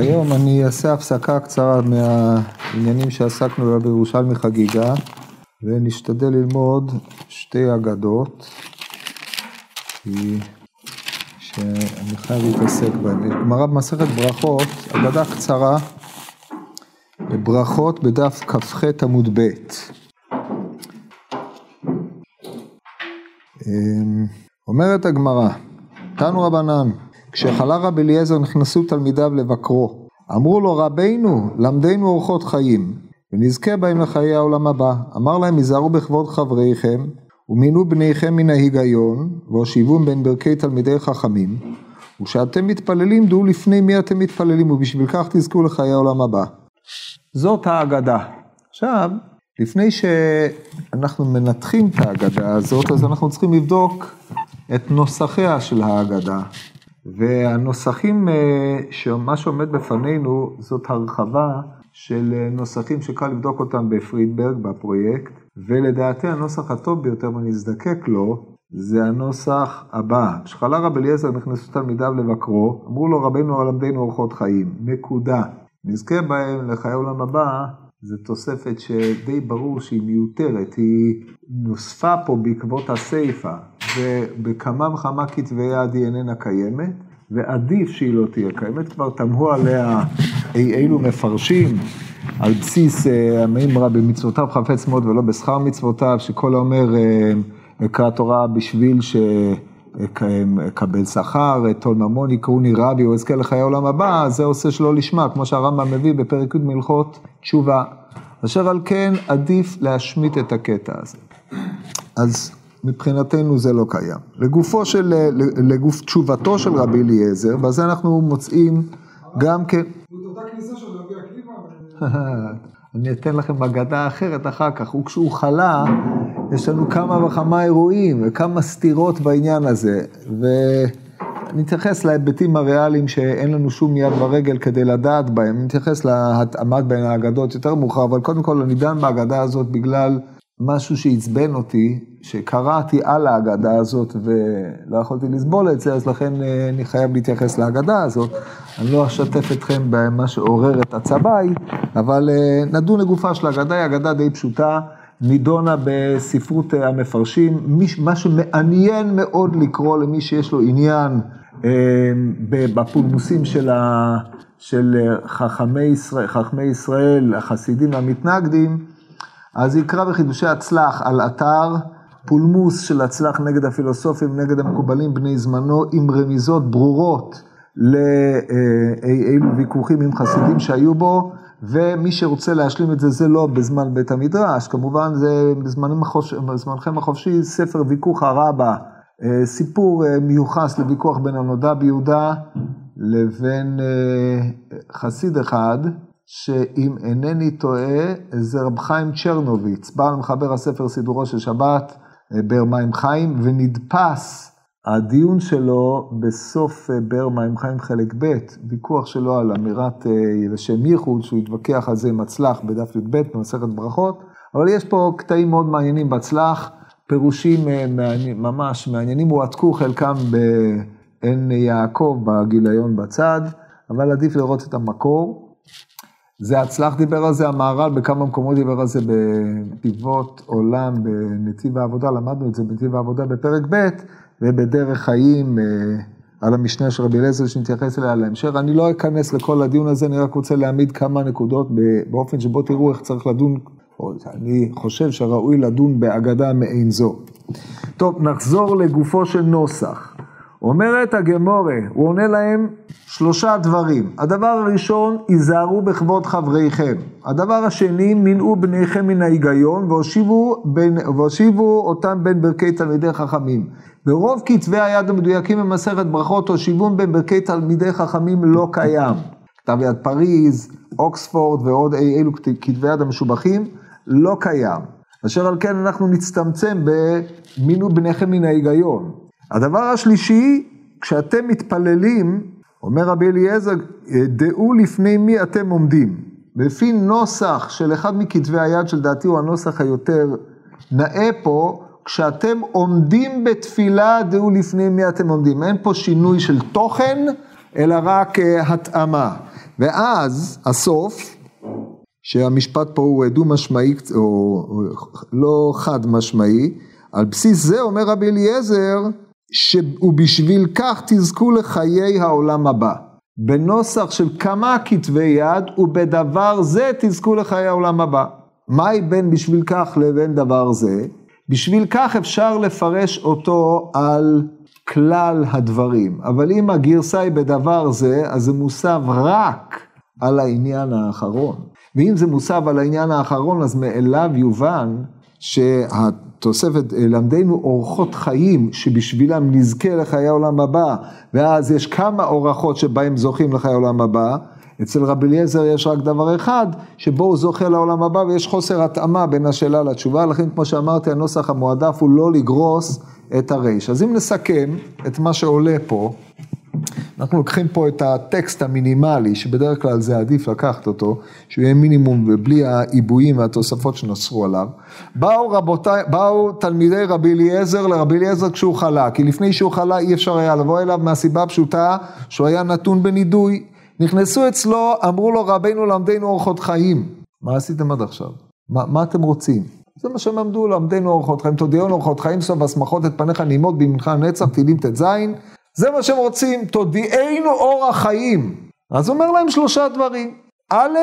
היום אני אעשה הפסקה קצרה מהעניינים שעסקנו בירושלמי חגיגה ונשתדל ללמוד שתי אגדות שאני חייב להתעסק בהן. גמרא במסכת ברכות, אגדה קצרה, בברכות בדף כ"ח עמוד ב'. אמ, אומרת הגמרא, תנו רבנן, כשחלה רבי אליעזר נכנסו תלמידיו לבקרו, אמרו לו רבינו, למדנו אורחות חיים, ונזכה בהם לחיי העולם הבא. אמר להם, היזהרו בכבוד חבריכם, ומינו בניכם מן ההיגיון, והושיבום בין ברכי תלמידי חכמים, וכשאתם מתפללים, דעו לפני מי אתם מתפללים, ובשביל כך תזכו לחיי העולם הבא. זאת האגדה. עכשיו, לפני שאנחנו מנתחים את האגדה הזאת, אז אנחנו צריכים לבדוק את נוסחיה של האגדה. והנוסחים, אה, מה שעומד בפנינו, זאת הרחבה של אה, נוסחים שקל לבדוק אותם בפרידברג, בפרויקט, ולדעתי הנוסח הטוב ביותר ונזדקק לו, זה הנוסח הבא. כשחלה רב אליעזר נכנסו תלמידיו לבקרו, אמרו לו רבנו למדנו אורחות חיים, נקודה. נזכה בהם לחיי עולם הבא, זו תוספת שדי ברור שהיא מיותרת, היא נוספה פה בעקבות הסיפא, ובכמה וכמה כתבי יד היא איננה קיימת, ועדיף שהיא לא תהיה קיימת, כבר תמהו עליה אי אילו מפרשים, על בסיס אה, המימרה במצוותיו חפץ מאוד ולא בשכר מצוותיו, שכל האומר אה, אקרא תורה בשביל ש... אקבל שכר, טול ממון יקראוני רבי או אזכה לחיי העולם הבא, זה עושה שלא לשמה, כמו שהרמב"ם מביא בפרק י' מלכות תשובה. אשר על כן עדיף להשמיט את הקטע הזה. אז מבחינתנו זה לא קיים. לגופו של, לגוף תשובתו של רבי אליעזר, בזה אנחנו מוצאים גם כן... אני אתן לכם אגדה אחרת אחר כך. הוא כשהוא חלה, יש לנו כמה וכמה אירועים וכמה סתירות בעניין הזה. ואני אתייחס להיבטים הריאליים שאין לנו שום יד ברגל כדי לדעת בהם. אני אתייחס להתאמת בין האגדות יותר מאוחר, אבל קודם כל אני דן באגדה הזאת בגלל משהו שעצבן אותי, שקראתי על האגדה הזאת ולא יכולתי לסבול את זה, אז לכן אה, אני חייב להתייחס להגדה הזאת. אני לא אשתף אתכם במה שעורר את הצבאי, אבל אה, נדון לגופה של האגדה, היא אגדה די פשוטה, נידונה בספרות אה, המפרשים, מה שמעניין מאוד לקרוא למי שיש לו עניין בפולמוסים של, ה, של חכמי, ישראל, חכמי ישראל, החסידים והמתנגדים, אז יקרא בחידושי הצלח על אתר פולמוס של הצלח נגד הפילוסופים, נגד המקובלים בני זמנו, עם רמיזות ברורות לאילו ויכוחים עם חסידים שהיו בו, ומי שרוצה להשלים את זה, זה לא בזמן בית המדרש, כמובן זה החופש, בזמנכם החופשי, ספר ויכוח הרבה, אה, סיפור אה, מיוחס לוויכוח בין הנודע ביהודה לבין אה, חסיד אחד. שאם אינני טועה, זה רב חיים צ'רנוביץ, בעל מחבר הספר סידורו של שבת, אה, באר מים חיים, ונדפס הדיון שלו בסוף אה, באר מים חיים חלק ב', ויכוח שלו על אמירת אה, לשם ייחוד, שהוא התווכח על זה עם הצלח בדף י"ב במסכת ברכות, אבל יש פה קטעים מאוד מעניינים בהצלח, פירושים ממש מעניינים, הועתקו חלקם בעין יעקב בגיליון בצד, אבל עדיף לראות את המקור. זה הצלח דיבר על זה, המהר"ל בכמה מקומות דיבר על זה בנתיבות עולם, בנתיב העבודה, למדנו את זה בנתיב העבודה בפרק ב', ובדרך חיים אה, על המשנה של רבי אליעזר שנתייחס אליה להמשך. אני לא אכנס לכל הדיון הזה, אני רק רוצה להעמיד כמה נקודות באופן שבו תראו איך צריך לדון, או אני חושב שראוי לדון באגדה מעין זו. טוב, נחזור לגופו של נוסח. אומרת הגמורה, הוא עונה להם שלושה דברים. הדבר הראשון, היזהרו בכבוד חבריכם. הדבר השני, מנעו בניכם מן ההיגיון והושיבו, בין, והושיבו אותם בין ברכי תלמידי חכמים. ברוב כתבי היד המדויקים במסכת ברכות, הושיבון בין ברכי תלמידי חכמים לא קיים. כתב יד פריז, אוקספורד ועוד אי אלו כתבי יד המשובחים, לא קיים. אשר על כן אנחנו נצטמצם במינו בניכם מן ההיגיון. הדבר השלישי, כשאתם מתפללים, אומר רבי אליעזר, דעו לפני מי אתם עומדים. לפי נוסח של אחד מכתבי היד, שלדעתי הוא הנוסח היותר נאה פה, כשאתם עומדים בתפילה, דעו לפני מי אתם עומדים. אין פה שינוי של תוכן, אלא רק uh, התאמה. ואז הסוף, שהמשפט פה הוא דו משמעי, או לא חד משמעי, על בסיס זה אומר רבי אליעזר, שבשביל כך תזכו לחיי העולם הבא. בנוסח של כמה כתבי יד, ובדבר זה תזכו לחיי העולם הבא. מהי בין בשביל כך לבין דבר זה? בשביל כך אפשר לפרש אותו על כלל הדברים, אבל אם הגרסה היא בדבר זה, אז זה מוסב רק על העניין האחרון. ואם זה מוסב על העניין האחרון, אז מאליו יובן שהתוספת, למדנו אורחות חיים שבשבילם נזכה לחיי העולם הבא, ואז יש כמה אורחות שבהם זוכים לחיי העולם הבא. אצל רבי אליעזר יש רק דבר אחד, שבו הוא זוכה לעולם הבא ויש חוסר התאמה בין השאלה לתשובה, לכן כמו שאמרתי, הנוסח המועדף הוא לא לגרוס את הריש. אז אם נסכם את מה שעולה פה, אנחנו לוקחים פה את הטקסט המינימלי, שבדרך כלל זה עדיף לקחת אותו, שהוא יהיה מינימום ובלי העיבויים והתוספות שנוצרו עליו. באו רבותיי, באו תלמידי רבי אליעזר לרבי אליעזר כשהוא חלה, כי לפני שהוא חלה אי אפשר היה לבוא אליו מהסיבה הפשוטה שהוא היה נתון בנידוי. נכנסו אצלו, אמרו לו רבינו למדנו אורחות חיים. מה עשיתם עד עכשיו? מה, מה אתם רוצים? זה מה שהם עמדו, למדנו אורחות חיים, תודיענו אורחות חיים, סוף הסמכות את פניך נעימות בימינך נצח, תהילים ט"ז, זה מה שהם רוצים, תודיענו אור החיים. אז הוא אומר להם שלושה דברים. א',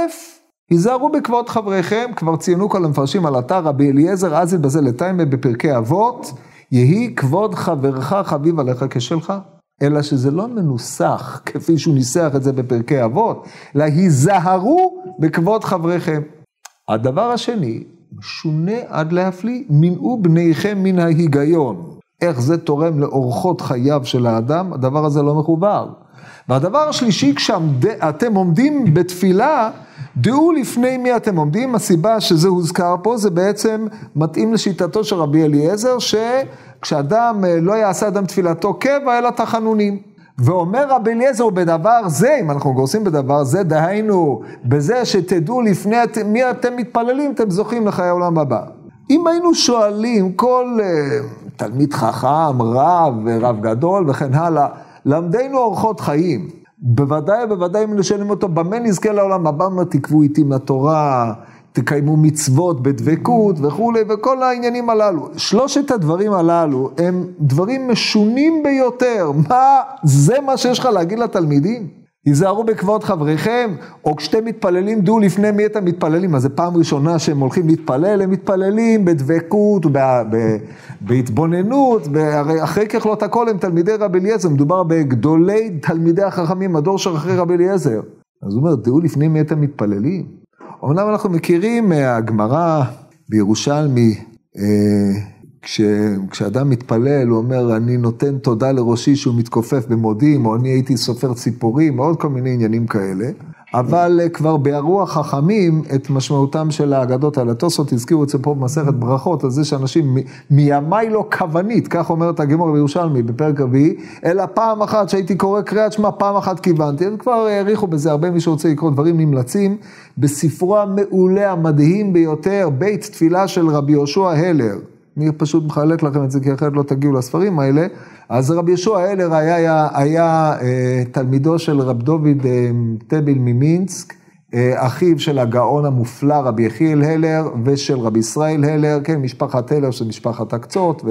היזהרו בכבוד חבריכם, כבר ציינו כל המפרשים על אתר רבי אליעזר, אז יתבזה לטיימה בפרקי אבות, יהי כבוד חברך חביב עליך כשלך. אלא שזה לא מנוסח כפי שהוא ניסח את זה בפרקי אבות, אלא היזהרו בכבוד חבריכם. הדבר השני, משונה עד להפליא, מנעו בניכם מן ההיגיון. איך זה תורם לאורחות חייו של האדם, הדבר הזה לא מחובר. והדבר השלישי, כשאתם עומדים בתפילה, דעו לפני מי אתם עומדים, הסיבה שזה הוזכר פה, זה בעצם מתאים לשיטתו של רבי אליעזר, שכשאדם אה, לא יעשה אדם תפילתו קבע, אלא תחנונים. ואומר רבי אליעזר, בדבר זה, אם אנחנו גורסים בדבר זה, דהיינו, בזה שתדעו לפני מי אתם מתפללים, אתם זוכים לחיי העולם הבא. אם היינו שואלים כל uh, תלמיד חכם, רב, רב גדול וכן הלאה, למדנו אורחות חיים, בוודאי ובוודאי אם נשאלים אותו, במה נזכה לעולם הבא, אומר, תקבעו איתי מהתורה, תקיימו מצוות בדבקות וכולי, וכל העניינים הללו. שלושת הדברים הללו הם דברים משונים ביותר. מה, זה מה שיש לך להגיד לתלמידים? היזהרו בכבוד חבריכם, או כשאתם מתפללים, דעו לפני מי אתם מתפללים. אז זו פעם ראשונה שהם הולכים להתפלל, הם מתפללים בדבקות, בהתבוננות, הרי אחרי ככלות הכל הם תלמידי רבי אליעזר, מדובר בגדולי תלמידי החכמים, הדור של אחרי רבי אליעזר. אז הוא אומר, דעו לפני מי אתם מתפללים. אמנם אנחנו מכירים מהגמרא בירושלמי, אה, כש, כשאדם מתפלל, הוא אומר, אני נותן תודה לראשי שהוא מתכופף במודים, או אני הייתי סופר ציפורים, או עוד כל מיני עניינים כאלה. אבל אה, כבר ברוח חכמים, את משמעותם של האגדות על התוספות, הזכירו את זה פה במסכת ברכות, על זה שאנשים, מימיי לא כוונית, כך אומרת הגמור בירושלמי בפרק רביעי, אלא פעם אחת שהייתי קורא קריאת שמע, פעם אחת כיוונתי, הם כבר העריכו בזה, הרבה מי שרוצה לקרוא דברים נמלצים, בספרו המעולה, המדהים ביותר, בית תפילה של רבי יהושע הלר. אני פשוט מחלק לכם את זה, כי אחרת לא תגיעו לספרים האלה. אז רבי ישוע הלר היה, היה, היה אה, תלמידו של רב דוד אה, טביל ממינסק, אה, אחיו של הגאון המופלא רבי יחיאל הלר ושל רבי ישראל הלר, כן, משפחת הלר של משפחת הקצות,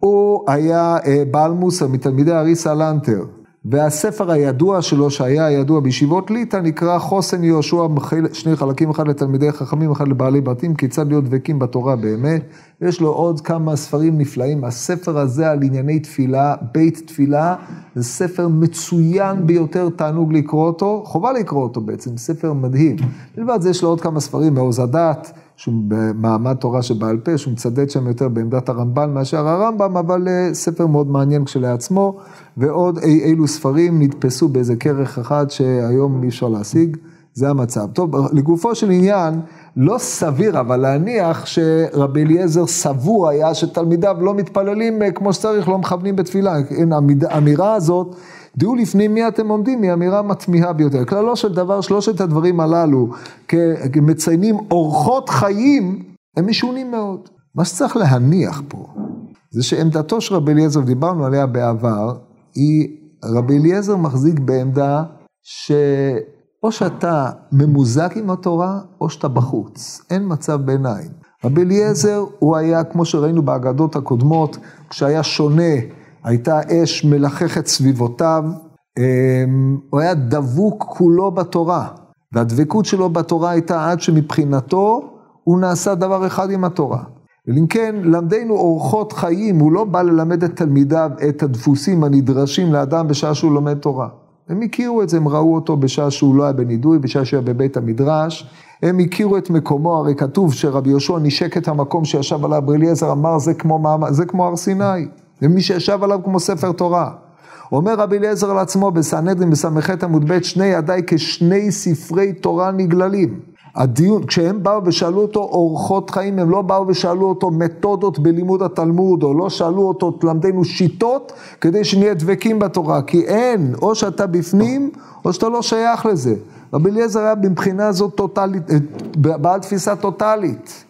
והוא היה אה, בעל מוסר מתלמידי אריסה לנטר. והספר הידוע שלו, שהיה ידוע בישיבות ליטא, נקרא חוסן יהושע, שני חלקים, אחד לתלמידי חכמים, אחד לבעלי בתים, כיצד להיות דבקים בתורה באמת. יש לו עוד כמה ספרים נפלאים. הספר הזה על ענייני תפילה, בית תפילה, זה ספר מצוין ביותר, תענוג לקרוא אותו, חובה לקרוא אותו בעצם, ספר מדהים. מלבד זה יש לו עוד כמה ספרים, מעוז הדת. שהוא במעמד תורה שבעל פה, שהוא מצדד שם יותר בעמדת הרמב"ן מאשר הרמב"ם, אבל אה, ספר מאוד מעניין כשלעצמו, ועוד אי אילו ספרים נתפסו באיזה כרך אחד שהיום אי אפשר להשיג, זה המצב. טוב, לגופו של עניין, לא סביר אבל להניח שרבי אליעזר סבור היה שתלמידיו לא מתפללים אה, כמו שצריך, לא מכוונים בתפילה. האמירה הזאת דעו לפני מי אתם עומדים, היא אמירה מתמיהה ביותר. כללו של דבר, שלושת הדברים הללו, כמציינים אורחות חיים, הם משונים מאוד. מה שצריך להניח פה, זה שעמדתו של רבי אליעזר, דיברנו עליה בעבר, היא, רבי אליעזר מחזיק בעמדה או שאתה ממוזג עם התורה, או שאתה בחוץ. אין מצב ביניים. רבי אליעזר, הוא היה, כמו שראינו באגדות הקודמות, כשהיה שונה, הייתה אש מלחכת סביבותיו, אמ, הוא היה דבוק כולו בתורה, והדבקות שלו בתורה הייתה עד שמבחינתו הוא נעשה דבר אחד עם התורה. ואם כן, למדנו אורחות חיים, הוא לא בא ללמד את תלמידיו את הדפוסים הנדרשים לאדם בשעה שהוא לומד תורה. הם הכירו את זה, הם ראו אותו בשעה שהוא לא היה בנידוי, בשעה שהוא היה בבית המדרש. הם הכירו את מקומו, הרי כתוב שרבי יהושע נשק את המקום שישב עליו רבי אליעזר, אמר זה כמו, זה כמו הר סיני, ומי שישב עליו כמו ספר תורה. אומר רבי אליעזר על עצמו בסנהדרין בס"ח עמוד ב', שני ידיי כשני ספרי תורה נגללים. הדיון, כשהם באו ושאלו אותו אורחות חיים, הם לא באו ושאלו אותו מתודות בלימוד התלמוד, או לא שאלו אותו, תלמדנו שיטות, כדי שנהיה דבקים בתורה, כי אין, או שאתה בפנים, או שאתה לא שייך לזה. רבי אליעזר היה מבחינה זאת טוטלית, אה, בעל תפיסה טוטלית.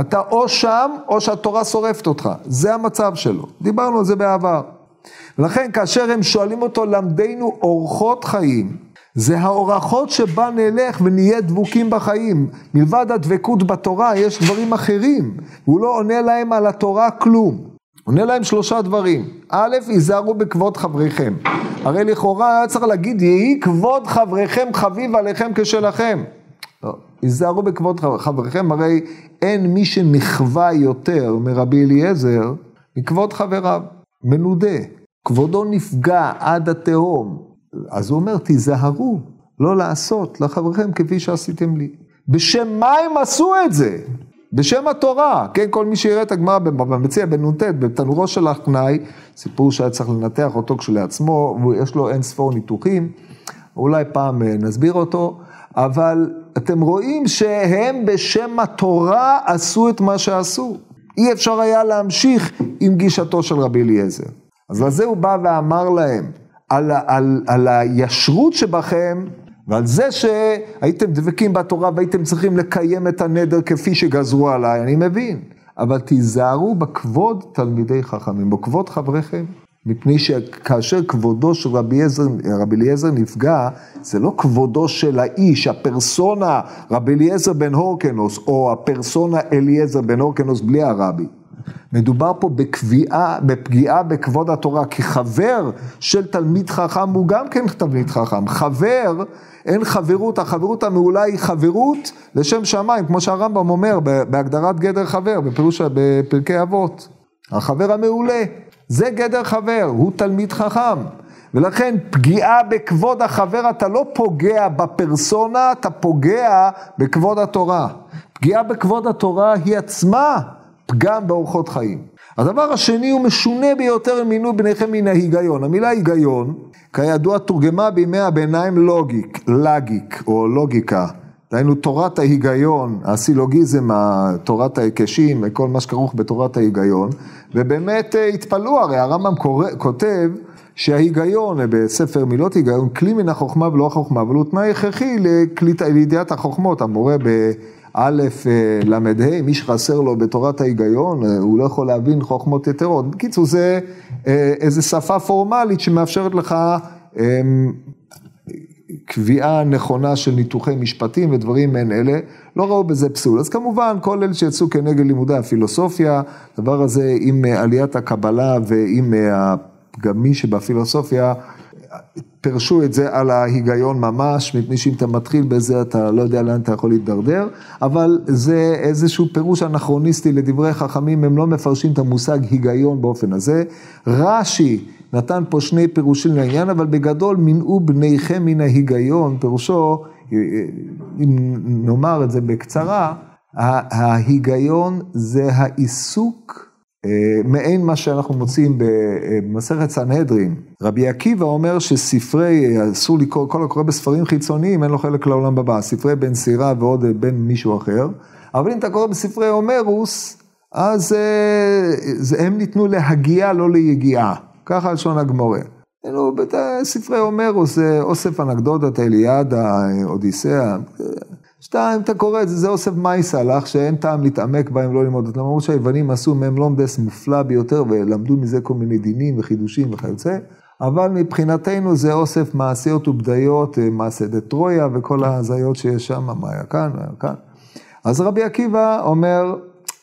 אתה או שם, או שהתורה שורפת אותך. זה המצב שלו. דיברנו על זה בעבר. ולכן כאשר הם שואלים אותו, למדנו אורחות חיים, זה האורחות שבה נלך ונהיה דבוקים בחיים. מלבד הדבקות בתורה, יש דברים אחרים. הוא לא עונה להם על התורה כלום. עונה להם שלושה דברים. א', היזהרו בכבוד חבריכם. הרי לכאורה היה צריך להגיד, יהי כבוד חבריכם חביב עליכם כשלכם. לא, היזהרו בכבוד חבריכם, הרי אין מי שנכווה יותר מרבי אליעזר מכבוד חבריו. מנודה. כבודו נפגע עד התהום. אז הוא אומר, תיזהרו לא לעשות לחבריכם כפי שעשיתם לי. בשם מה הם עשו את זה? בשם התורה, כן, כל מי שיראה את הגמרא במציע בנ"ט, בתנורו של הכנאי, סיפור שהיה צריך לנתח אותו כשלעצמו, ויש לו אין ספור ניתוחים, אולי פעם אה, נסביר אותו, אבל אתם רואים שהם בשם התורה עשו את מה שעשו. אי אפשר היה להמשיך עם גישתו של רבי אליעזר. אז לזה הוא בא ואמר להם, על, על, על הישרות שבכם, ועל זה שהייתם דבקים בתורה והייתם צריכים לקיים את הנדר כפי שגזרו עליי, אני מבין. אבל תיזהרו בכבוד תלמידי חכמים, בכבוד חבריכם. מפני שכאשר כבודו של רבי, עזר, רבי אליעזר נפגע, זה לא כבודו של האיש, הפרסונה רבי אליעזר בן הורקנוס, או הפרסונה אליעזר בן הורקנוס בלי הרבי. מדובר פה בקביעה, בפגיעה בכבוד התורה, כי חבר של תלמיד חכם הוא גם כן תלמיד חכם. חבר, אין חברות, החברות המעולה היא חברות לשם שמיים, כמו שהרמב"ם אומר בהגדרת גדר חבר, בפירוש, בפרקי אבות. החבר המעולה, זה גדר חבר, הוא תלמיד חכם. ולכן פגיעה בכבוד החבר, אתה לא פוגע בפרסונה, אתה פוגע בכבוד התורה. פגיעה בכבוד התורה היא עצמה פגם באורחות חיים. הדבר השני הוא משונה ביותר מינו בניכם מן ההיגיון. המילה היגיון, כידוע תורגמה בימי הביניים לוגיק, לגיק או לוגיקה. דהיינו תורת ההיגיון, הסילוגיזם, תורת ההיקשים, כל מה שכרוך בתורת ההיגיון, ובאמת אה, התפלאו, הרי הרמב"ם כותב שההיגיון בספר מילות היגיון, כלי מן החוכמה ולא החוכמה, אבל הוא תנאי הכרחי לידיעת החוכמות, המורה ב... א', אה, ל"ה, מי שחסר לו בתורת ההיגיון, אה, הוא לא יכול להבין חוכמות יתרות. בקיצור, זה אה, איזו שפה פורמלית שמאפשרת לך קביעה נכונה של ניתוחי משפטים ודברים מעין אלה, לא ראו בזה פסול. אז כמובן, כל אלה שיצאו כנגד לימודי הפילוסופיה, הדבר הזה עם עליית הקבלה ועם הפגמי שבפילוסופיה, פירשו את זה על ההיגיון ממש, מפני שאם אתה מתחיל בזה אתה לא יודע לאן אתה יכול להתדרדר, אבל זה איזשהו פירוש אנכרוניסטי לדברי חכמים, הם לא מפרשים את המושג היגיון באופן הזה. רש"י נתן פה שני פירושים לעניין, אבל בגדול מנעו בניכם מן ההיגיון, פירושו, אם נאמר את זה בקצרה, ההיגיון זה העיסוק אה, מעין מה שאנחנו מוצאים במסכת סנהדרין. רבי עקיבא אומר שספרי, אסור לקרוא, כל הקורא בספרים חיצוניים, אין לו חלק לעולם הבא, ספרי בן סירה ועוד בן מישהו אחר, אבל אם אתה קורא בספרי הומרוס, אז אה, הם ניתנו להגיעה, לא ליגיעה, ככה לשון הגמורה. ספרי הומרוס זה אוסף אנקדוטת אליעדה, אודיסאה, שתיים, אתה קורא את זה, זה אוסף מייסה לך, שאין טעם להתעמק בהם, לא ללמוד אותם. למרות שהיוונים עשו מהם לומדס מופלא ביותר, ולמדו מזה כל מיני דינים וחידושים וכיוצא, אבל מבחינתנו זה אוסף מעשיות ובדיות, מעשה דה טרויה וכל ההזיות שיש שם, מה היה כאן, מה היה כאן. אז רבי עקיבא אומר,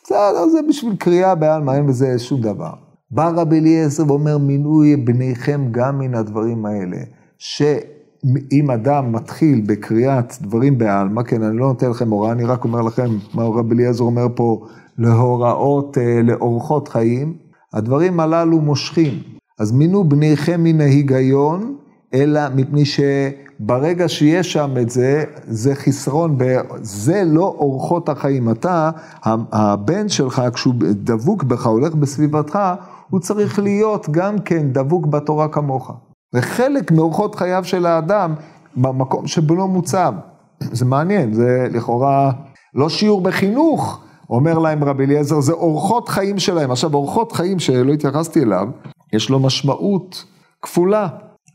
בסדר, זה בשביל קריאה בעלמא, אין בזה שום דבר. בא רבי אליעזר ואומר, מינוי בניכם גם מן הדברים האלה, שאם אדם מתחיל בקריאת דברים בעלמא, כן, אני לא נותן לכם הוראה, אני רק אומר לכם מה רבי אליעזר אומר פה, להוראות, אה, לאורחות חיים, הדברים הללו מושכים. אז מינו בניכם מן ההיגיון, אלא מפני שברגע שיש שם את זה, זה חסרון, זה לא אורחות החיים. אתה, הבן שלך, כשהוא דבוק בך, הולך בסביבתך, הוא צריך להיות גם כן דבוק בתורה כמוך. זה חלק מאורחות חייו של האדם במקום לא מוצב. זה מעניין, זה לכאורה לא שיעור בחינוך, אומר להם רבי אליעזר, זה אורחות חיים שלהם. עכשיו, אורחות חיים שלא התייחסתי אליו, יש לו משמעות כפולה.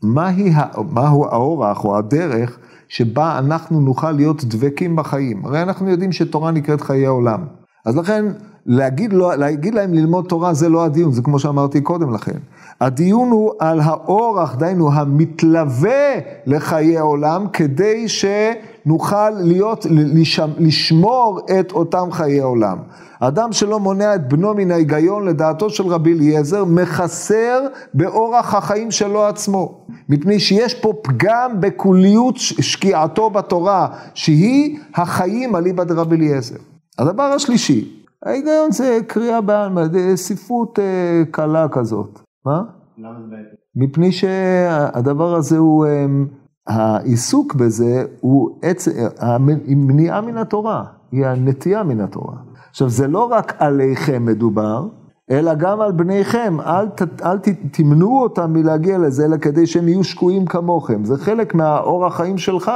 מהי, מהו האורח או הדרך שבה אנחנו נוכל להיות דבקים בחיים? הרי אנחנו יודעים שתורה נקראת חיי העולם. אז לכן, להגיד, לו, להגיד להם ללמוד תורה זה לא הדיון, זה כמו שאמרתי קודם לכן. הדיון הוא על האורח, דהיינו המתלווה לחיי העולם, כדי שנוכל להיות, לשמור את אותם חיי עולם. אדם שלא מונע את בנו מן ההיגיון, לדעתו של רבי אליעזר, מחסר באורח החיים שלו עצמו. מפני שיש פה פגם בקוליות שקיעתו בתורה, שהיא החיים אליבא דרבי אליעזר. הדבר השלישי, ההיגיון זה קריאה בעלמא, זה ספרות אה, קלה כזאת. מה? למה זה בעצם? מפני שהדבר הזה הוא, אה, העיסוק בזה הוא עצ... מניעה מן התורה, היא הנטייה מן התורה. עכשיו, זה לא רק עליכם מדובר, אלא גם על בניכם, אל, ת, אל ת, תמנעו אותם מלהגיע לזה, אלא כדי שהם יהיו שקועים כמוכם. זה חלק מהאורח חיים שלך,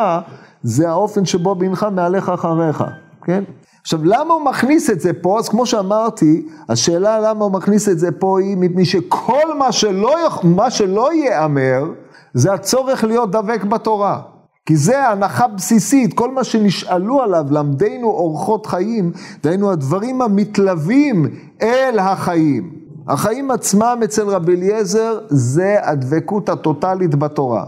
זה האופן שבו בנך מהלך אחריך, כן? עכשיו, למה הוא מכניס את זה פה? אז כמו שאמרתי, השאלה למה הוא מכניס את זה פה היא מפני שכל מה שלא, מה שלא ייאמר, זה הצורך להיות דבק בתורה. כי זה הנחה בסיסית, כל מה שנשאלו עליו, למדנו אורחות חיים, דהיינו הדברים המתלווים אל החיים. החיים עצמם אצל רבי אליעזר זה הדבקות הטוטלית בתורה.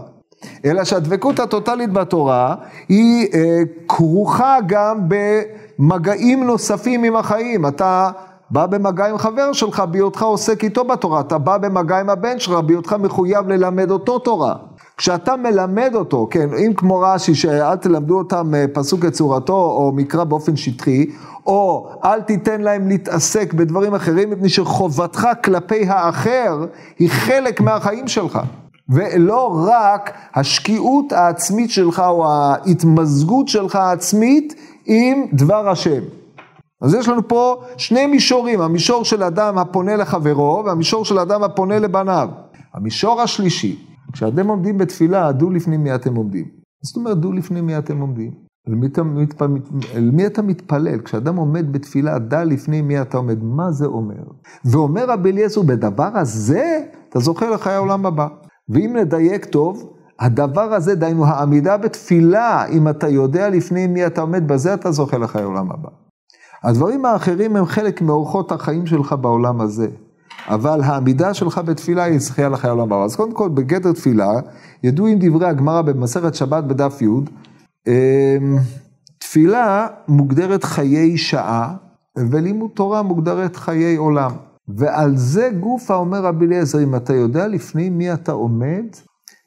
אלא שהדבקות הטוטלית בתורה היא אה, כרוכה גם במגעים נוספים עם החיים. אתה בא במגע עם חבר שלך בהיותך עוסק איתו בתורה, אתה בא במגע עם הבן שלך בהיותך מחויב ללמד אותו תורה. כשאתה מלמד אותו, כן, אם כמו רש"י שאל תלמדו אותם אה, פסוק את צורתו או מקרא באופן שטחי, או אל תיתן להם להתעסק בדברים אחרים, מפני שחובתך כלפי האחר היא חלק מהחיים שלך. ולא רק השקיעות העצמית שלך או ההתמזגות שלך העצמית עם דבר השם. אז יש לנו פה שני מישורים, המישור של אדם הפונה לחברו והמישור של אדם הפונה לבניו. המישור השלישי, כשאתם עומדים בתפילה, דעו לפני מי אתם עומדים. זאת אומרת, דעו לפני מי אתם עומדים. אל מי, אתה, מתפ... אל מי אתה מתפלל? כשאדם עומד בתפילה, דע לפני מי אתה עומד. מה זה אומר? ואומר רבי אליעזר, בדבר הזה אתה זוכה לחיי העולם הבא. ואם נדייק טוב, הדבר הזה, דהיינו העמידה בתפילה, אם אתה יודע לפני מי אתה עומד, בזה אתה זוכה לחיי העולם הבא. הדברים האחרים הם חלק מאורחות החיים שלך בעולם הזה. אבל העמידה שלך בתפילה היא זכייה לחיי העולם הבא. אז קודם כל, בגדר תפילה, ידועים דברי הגמרא במסכת שבת בדף י', אמ, תפילה מוגדרת חיי שעה, ולימוד תורה מוגדרת חיי עולם. ועל זה גופה אומר רבי אליעזר, אם אתה יודע לפני מי אתה עומד,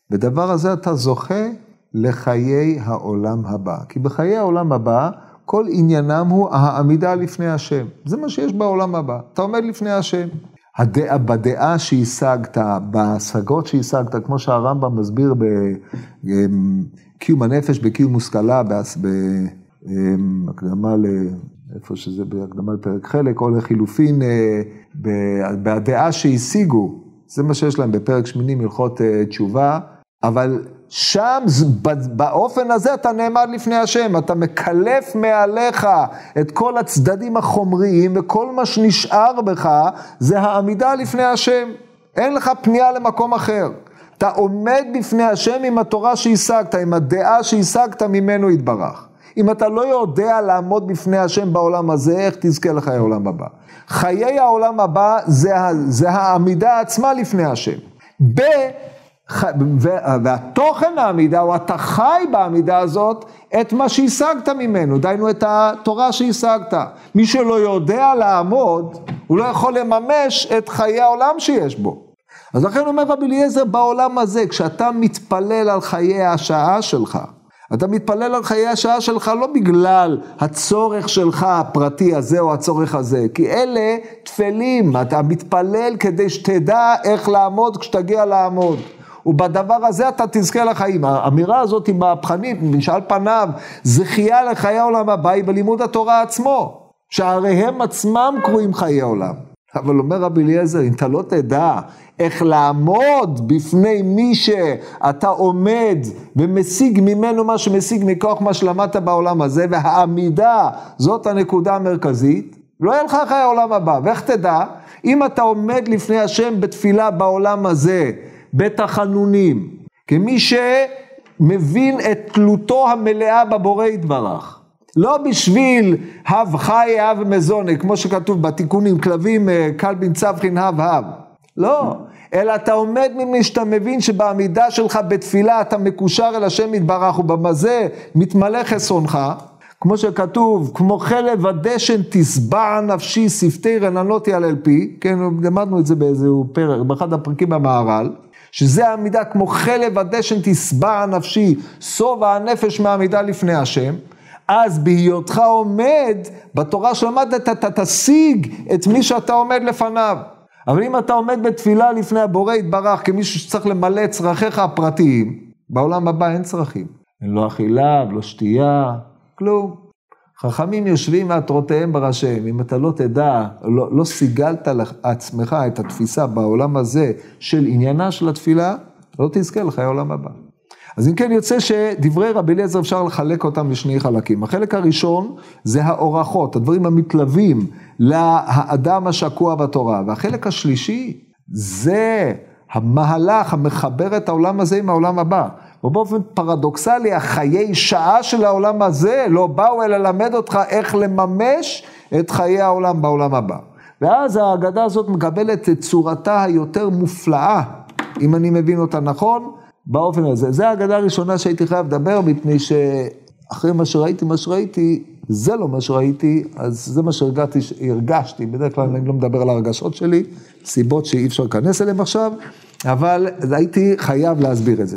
בדבר הזה אתה זוכה לחיי העולם הבא. כי בחיי העולם הבא, כל עניינם הוא העמידה לפני השם. זה מה שיש בעולם הבא. אתה עומד לפני השם. הדעה, בדעה שהשגת, בהשגות שהשגת, כמו שהרמב"ם מסביר בקיום הנפש, בקיום מושכלה, בהקדמה ל... איפה שזה בהקדמה לפרק חלק, או לחילופין אה, בדעה שהשיגו, זה מה שיש להם בפרק שמיני מלכות אה, תשובה, אבל שם, באופן הזה אתה נעמד לפני השם, אתה מקלף מעליך את כל הצדדים החומריים, וכל מה שנשאר בך זה העמידה לפני השם. אין לך פנייה למקום אחר. אתה עומד בפני השם עם התורה שהשגת, עם הדעה שהשגת ממנו יתברך. אם אתה לא יודע לעמוד בפני השם בעולם הזה, איך תזכה לחיי העולם הבא? חיי העולם הבא זה, זה העמידה עצמה לפני השם. ב... והתוכן העמידה הוא אתה חי בעמידה הזאת את מה שהשגת ממנו, דהיינו את התורה שהשגת. מי שלא יודע לעמוד, הוא לא יכול לממש את חיי העולם שיש בו. אז לכן אומר רבי אליעזר, בעולם הזה, כשאתה מתפלל על חיי השעה שלך, אתה מתפלל על חיי השעה שלך לא בגלל הצורך שלך הפרטי הזה או הצורך הזה, כי אלה תפלים, אתה מתפלל כדי שתדע איך לעמוד כשתגיע לעמוד. ובדבר הזה אתה תזכה לחיים. האמירה הזאת היא מהפכנית, משאל פניו, זכייה לחיי העולם הבא היא בלימוד התורה עצמו, שהרי הם עצמם קרויים חיי עולם. אבל אומר רבי אליעזר, אם אתה לא תדע איך לעמוד בפני מי שאתה עומד ומשיג ממנו מה שמשיג מכוח מה שלמדת בעולם הזה, והעמידה זאת הנקודה המרכזית, לא יהיה לך חיי העולם הבא. ואיך תדע? אם אתה עומד לפני השם בתפילה בעולם הזה, בתחנונים, כמי שמבין את תלותו המלאה בבורא יתברך. לא בשביל הב חי הב מזונה, כמו שכתוב בתיקונים, כלבים אה, כלבין צווחין הב הב. לא, אלא אתה עומד ממני שאתה מבין שבעמידה שלך בתפילה אתה מקושר אל השם יתברך ובמזה מתמלא חסרונך. כמו שכתוב, כמו חלב הדשן תשבע נפשי שפתי רננות יעלל פי, כן, למדנו את זה באיזהו פרק, באחד הפרקים במהר"ל. שזה העמידה כמו חלב הדשן תשבע נפשי, שובע הנפש מהעמידה לפני השם, אז בהיותך עומד, בתורה שלמדת אתה תשיג את מי שאתה עומד לפניו. אבל אם אתה עומד בתפילה לפני הבורא יתברך כמישהו שצריך למלא את צרכיך הפרטיים, בעולם הבא אין צרכים. אין לא אכילה, לא שתייה, כלום. חכמים יושבים מעטרותיהם בראשיהם, אם אתה לא תדע, לא, לא סיגלת לעצמך את התפיסה בעולם הזה של עניינה של התפילה, לא תזכה לחיי העולם הבא. אז אם כן יוצא שדברי רבי אליעזר אפשר לחלק אותם לשני חלקים. החלק הראשון זה האורחות, הדברים המתלווים לאדם השקוע בתורה, והחלק השלישי זה המהלך המחבר את העולם הזה עם העולם הבא. ובאופן פרדוקסלי, החיי שעה של העולם הזה לא באו אלא ללמד אותך איך לממש את חיי העולם בעולם הבא. ואז ההגדה הזאת מקבלת את צורתה היותר מופלאה, אם אני מבין אותה נכון, באופן הזה. זו ההגדה הראשונה שהייתי חייב לדבר, מפני שאחרי מה שראיתי, מה שראיתי, זה לא מה שראיתי, אז זה מה שהרגשתי, בדרך כלל אני לא מדבר על הרגשות שלי, סיבות שאי אפשר להיכנס אליהן עכשיו, אבל הייתי חייב להסביר את זה.